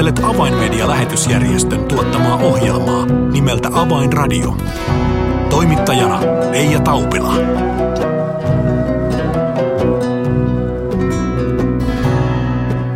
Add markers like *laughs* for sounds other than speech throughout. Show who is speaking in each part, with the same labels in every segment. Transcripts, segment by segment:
Speaker 1: Kuuntelet Avainmedia-lähetysjärjestön tuottamaa ohjelmaa nimeltä Avainradio. Toimittajana Leija Taupila.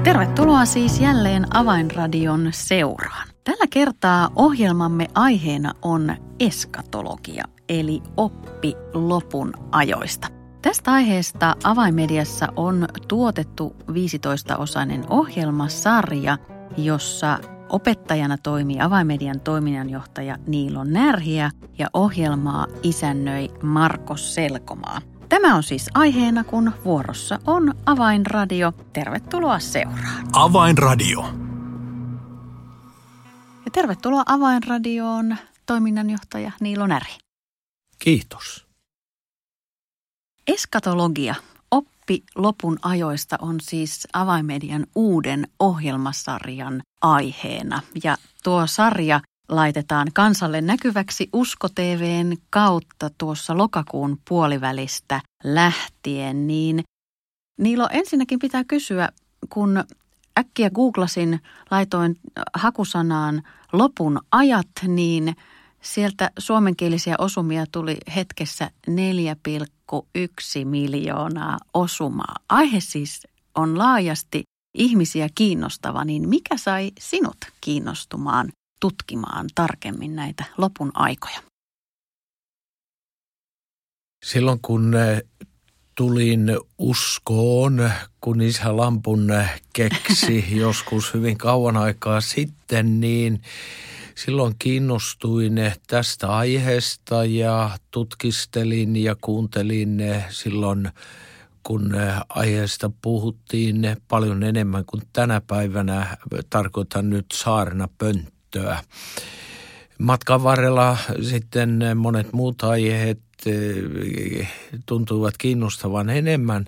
Speaker 2: Tervetuloa siis jälleen Avainradion seuraan. Tällä kertaa ohjelmamme aiheena on eskatologia, eli oppi lopun ajoista. Tästä aiheesta Avainmediassa on tuotettu 15-osainen ohjelmasarja, jossa opettajana toimii Avainmedian toiminnanjohtaja Niilo Närhiä ja ohjelmaa isännöi Marko Selkomaa. Tämä on siis aiheena, kun vuorossa on Avainradio. Tervetuloa seuraan.
Speaker 1: Avainradio.
Speaker 2: Ja tervetuloa Avainradioon toiminnanjohtaja Niilo Närhi.
Speaker 3: Kiitos.
Speaker 2: Eskatologia, oppi lopun ajoista on siis Avainmedian uuden ohjelmasarjan aiheena. Ja tuo sarja laitetaan kansalle näkyväksi Usko TVn kautta tuossa lokakuun puolivälistä lähtien, niin Niilo ensinnäkin pitää kysyä, kun äkkiä googlasin, laitoin hakusanaan lopun ajat, niin sieltä suomenkielisiä osumia tuli hetkessä 4,1 miljoonaa osumaa. Aihe siis on laajasti ihmisiä kiinnostava, niin mikä sai sinut kiinnostumaan tutkimaan tarkemmin näitä lopun aikoja?
Speaker 3: Silloin kun eh, tulin uskoon, kun isä Lampun keksi *laughs* joskus hyvin kauan aikaa sitten, niin silloin kiinnostuin tästä aiheesta ja tutkistelin ja kuuntelin silloin kun aiheesta puhuttiin paljon enemmän kuin tänä päivänä, tarkoitan nyt saarna pönttöä. Matkan varrella sitten monet muut aiheet tuntuivat kiinnostavan enemmän,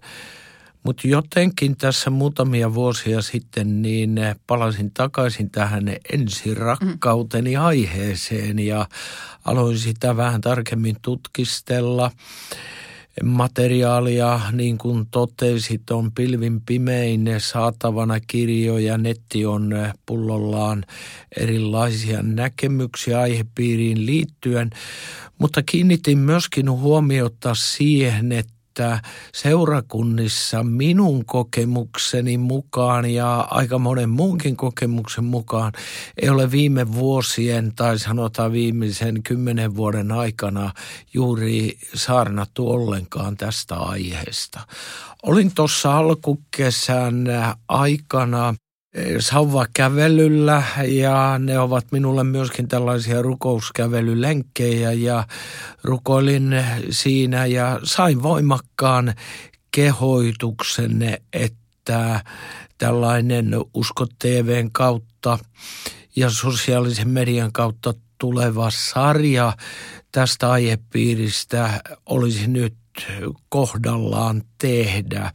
Speaker 3: mutta jotenkin tässä muutamia vuosia sitten niin palasin takaisin tähän ensirakkauteni aiheeseen ja aloin sitä vähän tarkemmin tutkistella – materiaalia, niin kuin totesit, on pilvin pimein saatavana kirjoja. Netti on pullollaan erilaisia näkemyksiä aihepiiriin liittyen, mutta kiinnitin myöskin huomiota siihen, että että seurakunnissa minun kokemukseni mukaan ja aika monen muunkin kokemuksen mukaan ei ole viime vuosien tai sanotaan viimeisen kymmenen vuoden aikana juuri saarnattu ollenkaan tästä aiheesta. Olin tuossa alkukesän aikana sauvakävelyllä ja ne ovat minulle myöskin tällaisia rukouskävelylenkkejä ja rukoilin siinä ja sain voimakkaan kehoituksen, että tällainen Usko TVn kautta ja sosiaalisen median kautta tuleva sarja tästä aihepiiristä olisi nyt kohdallaan tehdä.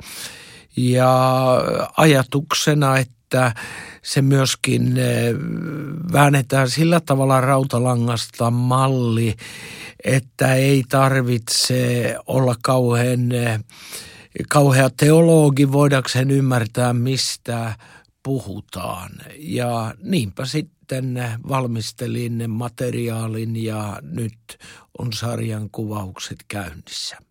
Speaker 3: Ja ajatuksena, että että se myöskin eh, väännetään sillä tavalla rautalangasta malli, että ei tarvitse olla kauhean, eh, kauhea teologi voidakseen ymmärtää, mistä puhutaan. Ja niinpä sitten valmistelin materiaalin ja nyt on sarjan kuvaukset käynnissä.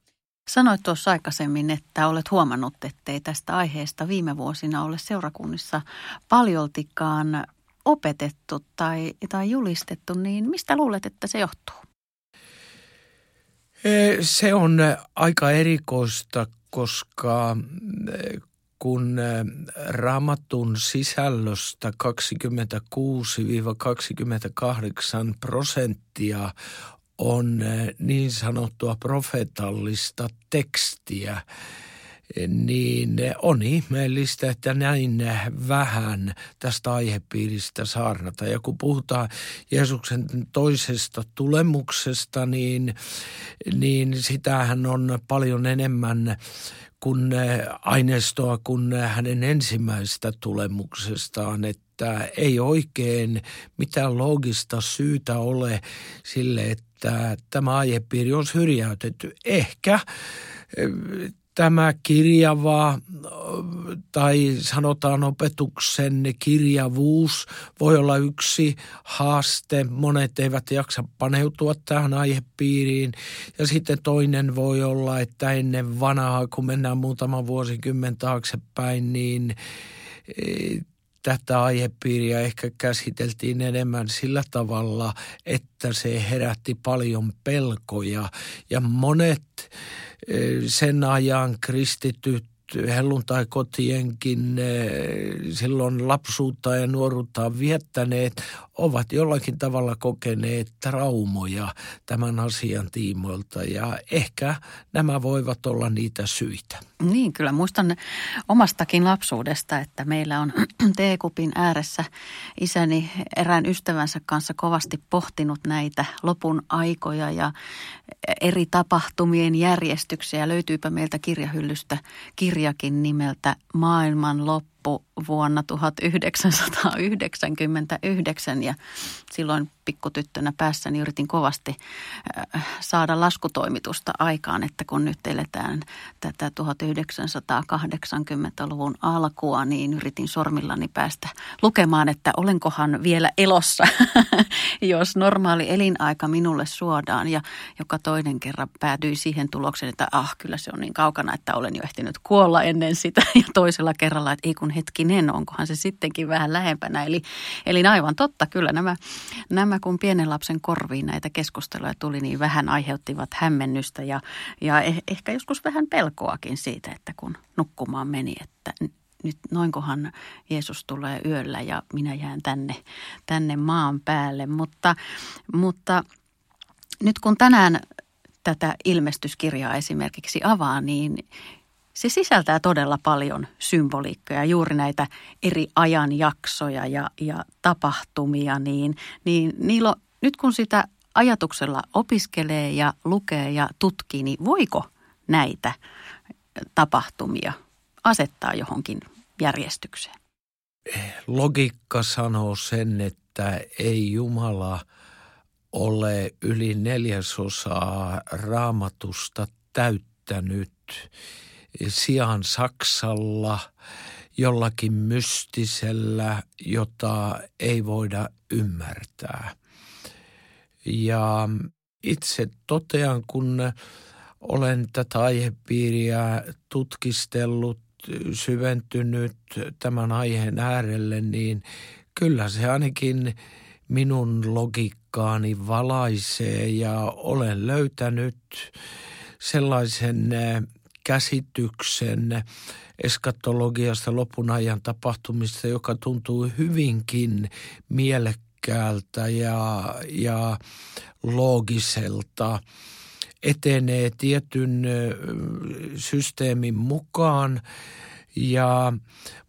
Speaker 2: Sanoit tuossa aikaisemmin, että olet huomannut, ettei tästä aiheesta viime vuosina ole seurakunnissa paljoltikaan opetettu tai, tai julistettu, niin mistä luulet, että se johtuu?
Speaker 3: E, se on aika erikoista, koska e, kun e, raamatun sisällöstä 26-28 prosenttia on eh, niin sanottua profetallista tekstiä, niin on ihmeellistä, että näin vähän tästä aihepiiristä saarnata. Ja kun puhutaan Jeesuksen toisesta tulemuksesta, niin, niin sitähän on paljon enemmän kuin aineistoa kuin hänen ensimmäisestä tulemuksestaan, että ei oikein mitään loogista syytä ole sille, että tämä aihepiiri on syrjäytetty. Ehkä tämä kirjava tai sanotaan opetuksen kirjavuus voi olla yksi haaste. Monet eivät jaksa paneutua tähän aihepiiriin. Ja sitten toinen voi olla, että ennen vanhaa, kun mennään muutama vuosikymmen taaksepäin, niin e, tätä aihepiiriä ehkä käsiteltiin enemmän sillä tavalla, että se herätti paljon pelkoja. Ja monet e, sen ajan kristityt helluntai-kotienkin silloin lapsuutta ja nuoruutta viettäneet ovat jollakin tavalla kokeneet traumoja tämän asian tiimoilta ja ehkä nämä voivat olla niitä syitä.
Speaker 2: Niin, kyllä muistan omastakin lapsuudesta, että meillä on *clears throat* teekupin ääressä isäni erään ystävänsä kanssa kovasti pohtinut näitä lopun aikoja ja eri tapahtumien järjestyksiä. Löytyypä meiltä kirjahyllystä kirjakin nimeltä Maailman loppu loppu vuonna 1999 ja silloin pikkutyttönä päässäni yritin kovasti äh, saada laskutoimitusta aikaan, että kun nyt eletään tätä 1980-luvun alkua, niin yritin sormillani päästä lukemaan, että olenkohan vielä elossa, *laughs* jos normaali elinaika minulle suodaan. Ja joka toinen kerran päädyi siihen tulokseen, että ah, kyllä se on niin kaukana, että olen jo ehtinyt kuolla ennen sitä. *laughs* Ja toisella kerralla, että ei kun hetkinen, onkohan se sittenkin vähän lähempänä. Eli, eli aivan totta, kyllä nämä, nämä kun pienen lapsen korviin näitä keskusteluja tuli, niin vähän aiheuttivat hämmennystä ja, ja eh, ehkä joskus vähän pelkoakin siitä, että kun nukkumaan meni, että nyt noinkohan Jeesus tulee yöllä ja minä jään tänne, tänne maan päälle. Mutta, mutta nyt kun tänään tätä ilmestyskirjaa esimerkiksi avaa, niin se sisältää todella paljon symboliikkoja, juuri näitä eri ajanjaksoja ja, ja tapahtumia, niin, niin Niilo, nyt kun sitä ajatuksella opiskelee ja lukee ja tutkii, niin voiko näitä tapahtumia asettaa johonkin järjestykseen?
Speaker 3: Logiikka sanoo sen, että ei Jumala ole yli neljäsosaa raamatusta täyttänyt sijaan Saksalla jollakin mystisellä, jota ei voida ymmärtää. Ja itse totean, kun olen tätä aihepiiriä tutkistellut, syventynyt tämän aiheen äärelle, niin kyllä se ainakin minun logiikkaani valaisee ja olen löytänyt sellaisen käsityksen eskatologiasta lopun ajan tapahtumista, joka tuntuu hyvinkin mielekkäältä ja, ja loogiselta. Etenee tietyn systeemin mukaan ja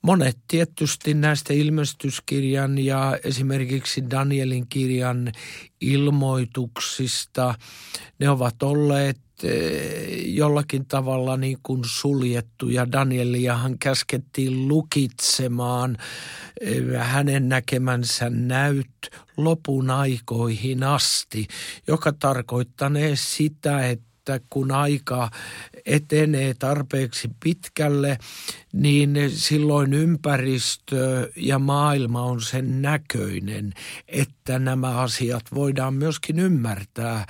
Speaker 3: monet tietysti näistä ilmestyskirjan ja esimerkiksi Danielin kirjan ilmoituksista, ne ovat olleet jollakin tavalla niin kuin suljettu ja Danieliahan käskettiin lukitsemaan eh, hänen näkemänsä näyt lopun aikoihin asti, joka tarkoittanee sitä, että että kun aika etenee tarpeeksi pitkälle, niin silloin ympäristö ja maailma on sen näköinen, että nämä asiat voidaan myöskin ymmärtää.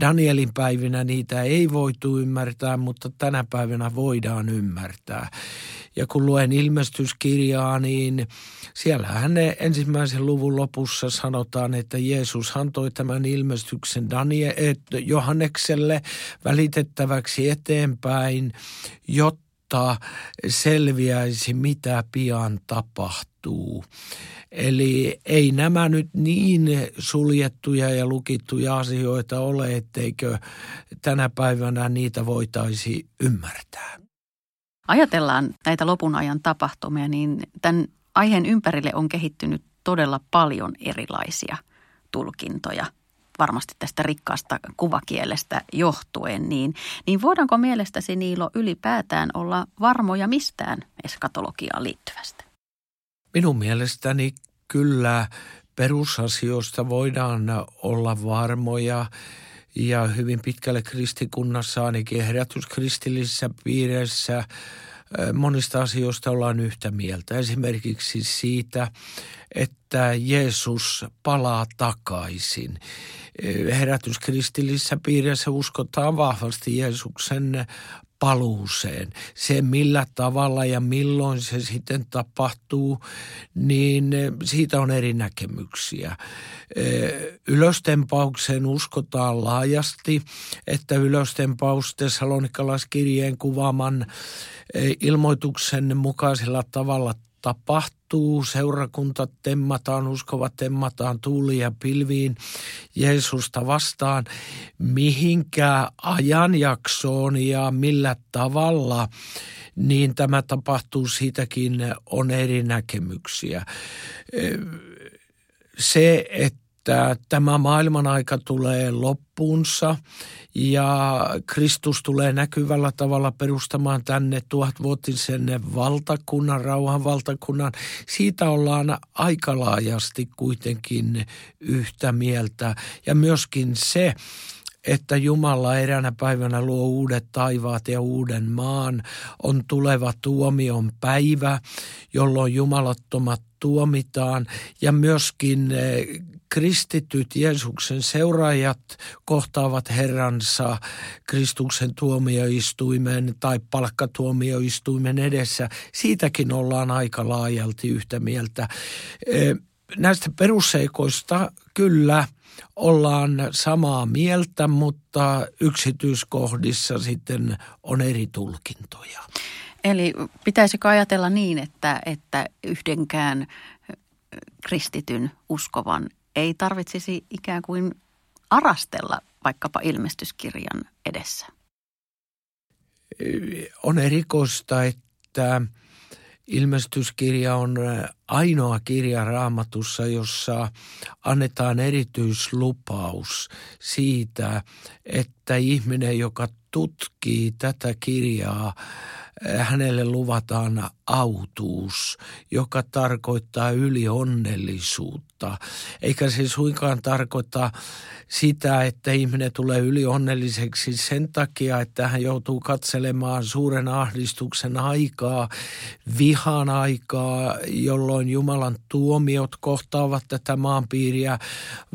Speaker 3: Danielin päivinä niitä ei voitu ymmärtää, mutta tänä päivänä voidaan ymmärtää. Ja kun luen ilmestyskirjaa, niin siellähän ne ensimmäisen luvun lopussa sanotaan, että Jeesus antoi tämän ilmestyksen Daniel, Johannekselle välitettäväksi eteenpäin, jotta selviäisi, mitä pian tapahtuu. Eli ei nämä nyt niin suljettuja ja lukittuja asioita ole, etteikö tänä päivänä niitä voitaisi ymmärtää
Speaker 2: ajatellaan näitä lopun ajan tapahtumia, niin tämän aiheen ympärille on kehittynyt todella paljon erilaisia tulkintoja varmasti tästä rikkaasta kuvakielestä johtuen, niin, niin voidaanko mielestäsi Niilo ylipäätään olla varmoja mistään eskatologiaan liittyvästä?
Speaker 3: Minun mielestäni kyllä perusasioista voidaan olla varmoja ja hyvin pitkälle kristikunnassa, ainakin herätyskristillisissä piireissä, monista asioista ollaan yhtä mieltä. Esimerkiksi siitä, että Jeesus palaa takaisin. Herätyskristillisessä piirissä uskotaan vahvasti Jeesuksen paluuseen. Se millä tavalla ja milloin se sitten tapahtuu, niin siitä on eri näkemyksiä. Ylöstempaukseen uskotaan laajasti, että ylöstempaus Tessalonikalaiskirjeen kuvaaman ilmoituksen mukaisella tavalla tapahtuu, seurakunta temmataan, uskovat temmataan tuuli ja pilviin Jeesusta vastaan, mihinkä ajanjaksoon ja millä tavalla, niin tämä tapahtuu, siitäkin on eri näkemyksiä. Se, että tämä maailman aika tulee loppuunsa ja Kristus tulee näkyvällä tavalla perustamaan tänne tuhatvuotisen valtakunnan, rauhan valtakunnan. Siitä ollaan aika laajasti kuitenkin yhtä mieltä ja myöskin se, että Jumala eräänä päivänä luo uudet taivaat ja uuden maan, on tuleva tuomion päivä, jolloin jumalattomat tuomitaan ja myöskin eh, kristityt Jeesuksen seuraajat kohtaavat Herransa Kristuksen tuomioistuimen tai palkkatuomioistuimen edessä. Siitäkin ollaan aika laajalti yhtä mieltä. Eh, näistä perusseikoista kyllä ollaan samaa mieltä, mutta yksityiskohdissa sitten on eri tulkintoja.
Speaker 2: Eli pitäisikö ajatella niin, että, että yhdenkään kristityn uskovan ei tarvitsisi ikään kuin arastella vaikkapa ilmestyskirjan edessä?
Speaker 3: On erikoista, että ilmestyskirja on ainoa kirja raamatussa, jossa annetaan erityislupaus siitä, että ihminen, joka tutkii tätä kirjaa, hänelle luvataan autuus, joka tarkoittaa ylionnellisuutta. Eikä se suinkaan tarkoita sitä, että ihminen tulee ylionnelliseksi sen takia, että hän joutuu katselemaan suuren ahdistuksen aikaa, vihan aikaa, jolloin Jumalan tuomiot kohtaavat tätä maanpiiriä,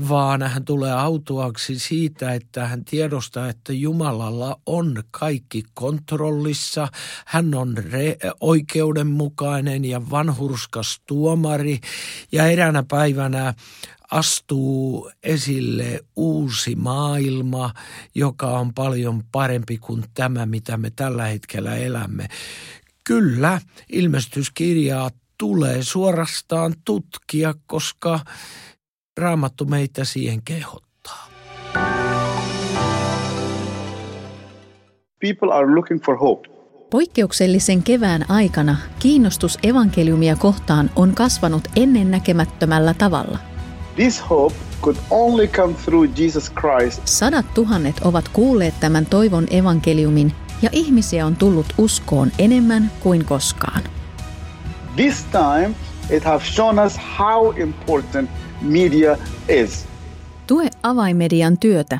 Speaker 3: vaan hän tulee autuaksi siitä, että hän tiedostaa, että Jumalalla on kaikki kontrollissa. Hän on re- oikeudenmukainen ja vanhurskas tuomari ja eräänä päivänä astuu esille uusi maailma, joka on paljon parempi kuin tämä, mitä me tällä hetkellä elämme. Kyllä, ilmestyskirjaa tulee suorastaan tutkia, koska raamattu meitä siihen kehottaa.
Speaker 4: People are looking for hope.
Speaker 5: Poikkeuksellisen kevään aikana kiinnostus evankeliumia kohtaan on kasvanut ennennäkemättömällä tavalla.
Speaker 4: This hope could only come through Jesus Christ.
Speaker 5: Sadat tuhannet ovat kuulleet tämän toivon evankeliumin ja ihmisiä on tullut uskoon enemmän kuin koskaan.
Speaker 4: This time it has shown us how important media is.
Speaker 5: Tue avaimedian työtä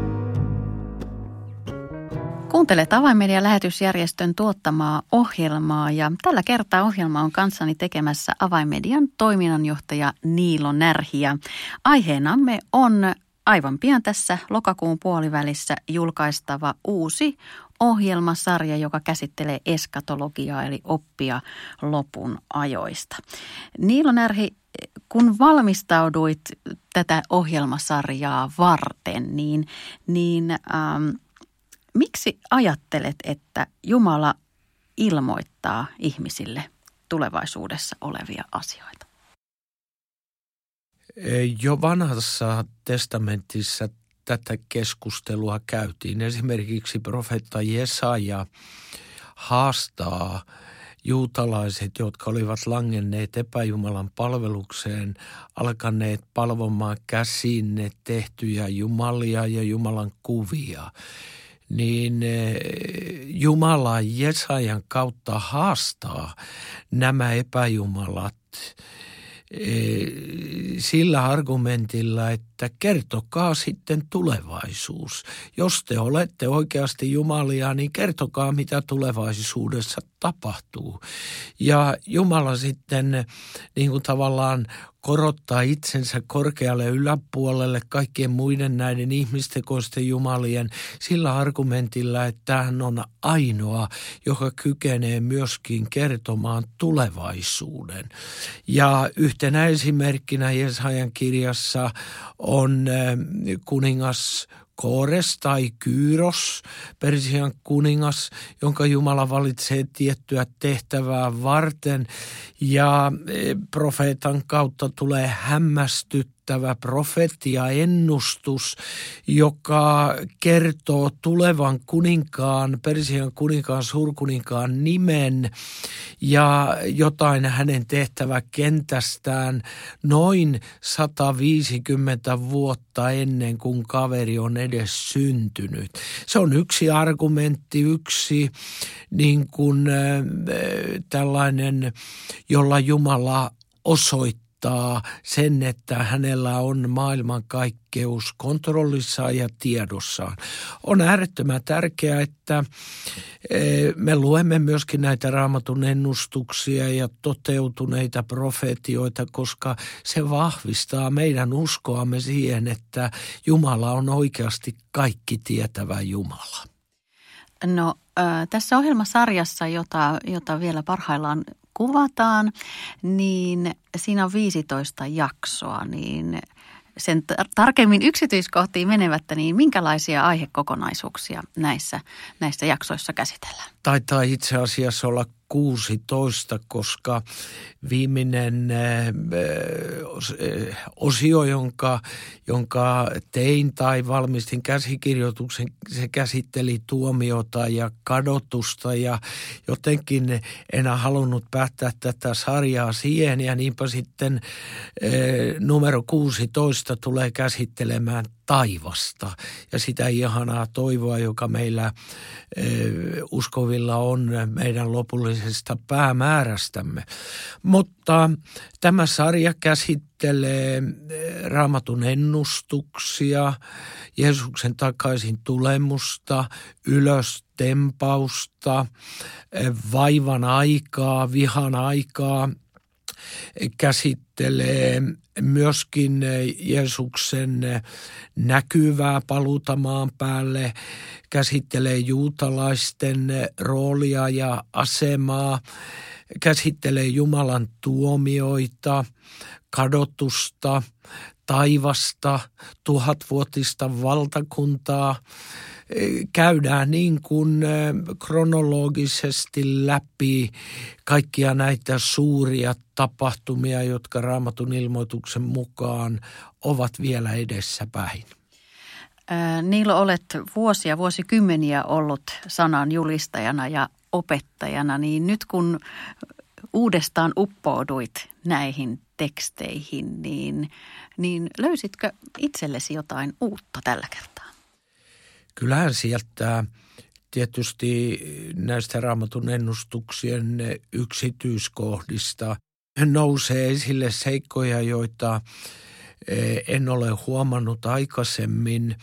Speaker 2: Kuuntelet Avainmedia lähetysjärjestön tuottamaa ohjelmaa ja tällä kertaa ohjelma on kanssani tekemässä Avainmedian toiminnanjohtaja Niilo Närhi ja aiheenamme on aivan pian tässä lokakuun puolivälissä julkaistava uusi ohjelmasarja, joka käsittelee eskatologiaa eli oppia lopun ajoista. Niilo Närhi, kun valmistauduit tätä ohjelmasarjaa varten, niin, niin ähm, miksi ajattelet, että Jumala ilmoittaa ihmisille tulevaisuudessa olevia asioita?
Speaker 3: Jo vanhassa testamentissa tätä keskustelua käytiin. Esimerkiksi profeetta Jesaja haastaa juutalaiset, jotka olivat langenneet epäjumalan palvelukseen, alkaneet palvomaan käsinne tehtyjä jumalia ja Jumalan kuvia, niin eh, Jumala Jesajan kautta haastaa nämä epäjumalat eh, sillä argumentilla, että kertokaa sitten tulevaisuus. Jos te olette oikeasti Jumalia, niin kertokaa mitä tulevaisuudessa tapahtuu. Ja Jumala sitten niin kuin tavallaan korottaa itsensä korkealle yläpuolelle kaikkien muiden näiden ihmistekoisten jumalien sillä argumentilla, että hän on ainoa, joka kykenee myöskin kertomaan tulevaisuuden. Ja yhtenä esimerkkinä Jesajan kirjassa on kuningas Kores tai Kyros, Persian kuningas, jonka Jumala valitsee tiettyä tehtävää varten. Ja profeetan kautta tulee hämmästyt merkittävä profetia ennustus, joka kertoo tulevan kuninkaan, Persian kuninkaan, suurkuninkaan nimen ja jotain hänen tehtävä kentästään noin 150 vuotta ennen kuin kaveri on edes syntynyt. Se on yksi argumentti, yksi niin kuin äh, tällainen, jolla Jumala osoittaa osoittaa sen, että hänellä on maailmankaikkeus kontrollissaan ja tiedossaan. On äärettömän tärkeää, että e, me luemme myöskin näitä raamatun ennustuksia ja toteutuneita profetioita, koska se vahvistaa meidän uskoamme siihen, että Jumala on oikeasti kaikki tietävä Jumala.
Speaker 2: No tässä ohjelmasarjassa, jota, jota vielä parhaillaan kuvataan, niin siinä on 15 jaksoa, niin sen tarkemmin yksityiskohtiin menevättä, niin minkälaisia aihekokonaisuuksia näissä, näissä jaksoissa käsitellään?
Speaker 3: Taitaa itse asiassa olla 16, koska viimeinen äh, osio, jonka, jonka tein tai valmistin käsikirjoituksen, se käsitteli tuomiota ja kadotusta ja jotenkin en halunnut päättää tätä sarjaa siihen ja niinpä sitten äh, numero 16 tulee käsittelemään taivasta ja sitä ihanaa toivoa, joka meillä uskovilla on meidän lopullisesta päämäärästämme. Mutta tämä sarja käsittelee raamatun ennustuksia, Jeesuksen takaisin tulemusta, ylös tempausta, vaivan aikaa, vihan aikaa, käsittelee myöskin Jeesuksen näkyvää paluuta maan päälle, käsittelee juutalaisten roolia ja asemaa, käsittelee Jumalan tuomioita, kadotusta, taivasta, tuhatvuotista valtakuntaa – käydään niin kuin kronologisesti läpi kaikkia näitä suuria tapahtumia, jotka raamatun ilmoituksen mukaan ovat vielä edessäpäin.
Speaker 2: Niilo, olet vuosia, vuosikymmeniä ollut sanan julistajana ja opettajana, niin nyt kun uudestaan uppouduit näihin teksteihin, niin, niin löysitkö itsellesi jotain uutta tällä kertaa?
Speaker 3: kyllähän sieltä tietysti näistä raamatun ennustuksien yksityiskohdista nousee esille seikkoja, joita e, en ole huomannut aikaisemmin,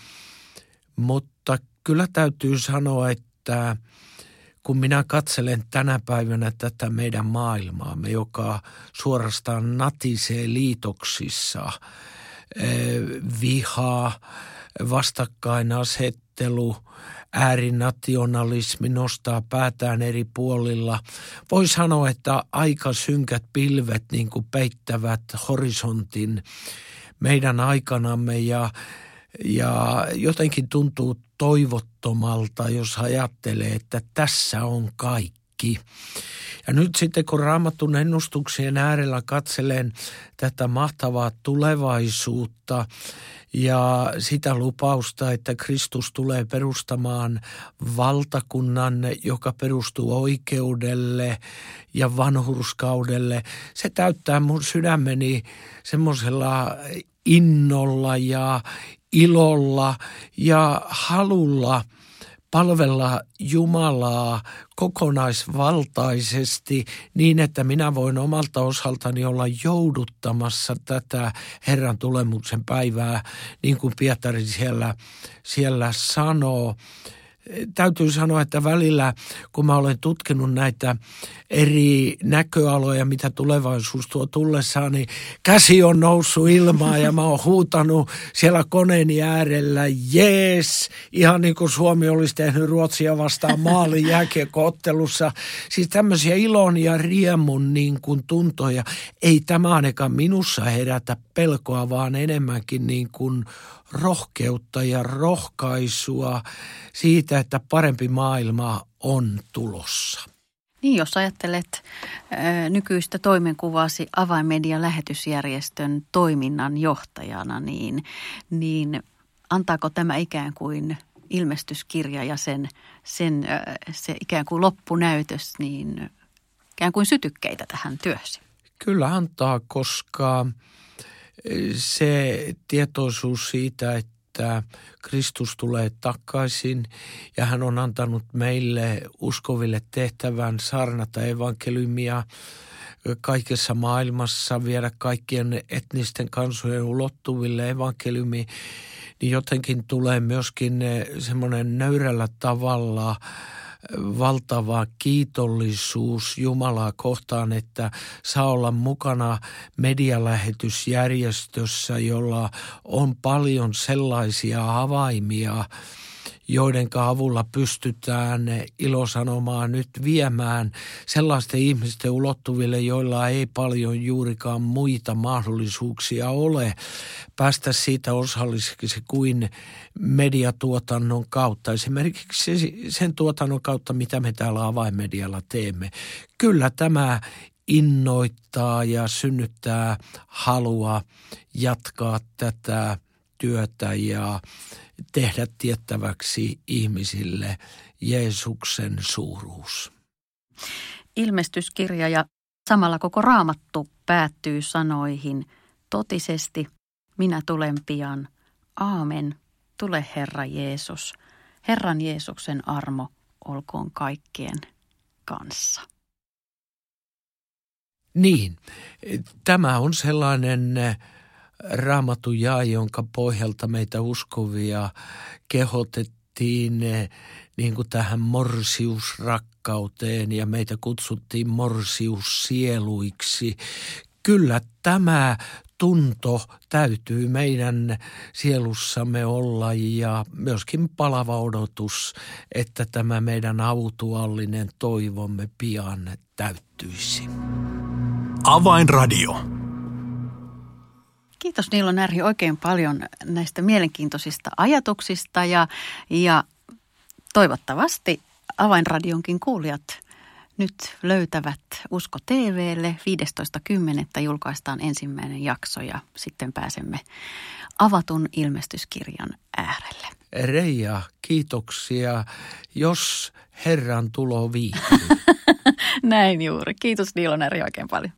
Speaker 3: mutta kyllä täytyy sanoa, että kun minä katselen tänä päivänä tätä meidän maailmaamme, joka suorastaan natisee liitoksissa, e, vihaa, vastakkainaset, ajattelu, äärinationalismi nostaa päätään eri puolilla. Voi sanoa, että aika synkät pilvet niin kuin peittävät horisontin meidän aikanamme ja, ja jotenkin tuntuu toivottomalta, jos ajattelee, että tässä on kaikki. Ja nyt sitten kun raamatun ennustuksien äärellä katselen tätä mahtavaa tulevaisuutta ja sitä lupausta, että Kristus tulee perustamaan valtakunnan, joka perustuu oikeudelle ja vanhurskaudelle. Se täyttää mun sydämeni semmoisella innolla ja ilolla ja halulla – palvella Jumalaa kokonaisvaltaisesti niin, että minä voin omalta osaltani olla jouduttamassa tätä Herran tulemuksen päivää, niin kuin Pietari siellä, siellä sanoo täytyy sanoa, että välillä kun mä olen tutkinut näitä eri näköaloja, mitä tulevaisuus tuo tullessaan, niin käsi on noussut ilmaan ja mä oon huutanut siellä koneeni äärellä, jees, ihan niin kuin Suomi olisi tehnyt Ruotsia vastaan maalin jääkiekkoottelussa. Siis tämmöisiä ilon ja riemun niin kuin tuntoja. Ei tämä ainakaan minussa herätä pelkoa, vaan enemmänkin niin kuin rohkeutta ja rohkaisua siitä, että parempi maailma on tulossa.
Speaker 2: Niin, jos ajattelet nykyistä toimenkuvasi avainmedian lähetysjärjestön toiminnan johtajana, niin, niin antaako tämä ikään kuin ilmestyskirja ja sen, sen se ikään kuin loppunäytös, niin ikään kuin sytykkeitä tähän työhön?
Speaker 3: Kyllä antaa, koska se tietoisuus siitä, että Kristus tulee takaisin ja hän on antanut meille uskoville tehtävän saarnata evankeliumia kaikessa maailmassa, viedä kaikkien etnisten kansojen ulottuville evankeliumi, niin jotenkin tulee myöskin semmoinen nöyrällä tavalla – valtava kiitollisuus Jumalaa kohtaan, että saa olla mukana medialähetysjärjestössä, jolla on paljon sellaisia avaimia, joiden avulla pystytään ilosanomaa nyt viemään sellaisten ihmisten ulottuville, joilla ei paljon juurikaan muita mahdollisuuksia ole päästä siitä osalliseksi kuin mediatuotannon kautta. Esimerkiksi sen tuotannon kautta, mitä me täällä avainmedialla teemme. Kyllä tämä innoittaa ja synnyttää halua jatkaa tätä työtä ja tehdä tiettäväksi ihmisille Jeesuksen suuruus.
Speaker 2: Ilmestyskirja ja samalla koko raamattu päättyy sanoihin totisesti minä tulen pian. Aamen. Tule Herra Jeesus. Herran Jeesuksen armo olkoon kaikkien kanssa.
Speaker 3: Niin, tämä on sellainen raamattu jaa, jonka pohjalta meitä uskovia kehotettiin eh, niin kuin tähän morsiusrakkauteen ja meitä kutsuttiin morsiussieluiksi. Kyllä tämä tunto täytyy meidän sielussamme olla ja myöskin palava odotus, että tämä meidän autuallinen toivomme pian täyttyisi.
Speaker 1: Avainradio.
Speaker 2: Kiitos Niilo Närhi oikein paljon näistä mielenkiintoisista ajatuksista ja, ja toivottavasti Avainradionkin kuulijat nyt löytävät Usko TVlle. 15.10. julkaistaan ensimmäinen jakso ja sitten pääsemme avatun ilmestyskirjan äärelle.
Speaker 3: Reija, kiitoksia, jos Herran tulo viihtyy. *laughs*
Speaker 2: Näin juuri. Kiitos Niilo Närhi oikein paljon.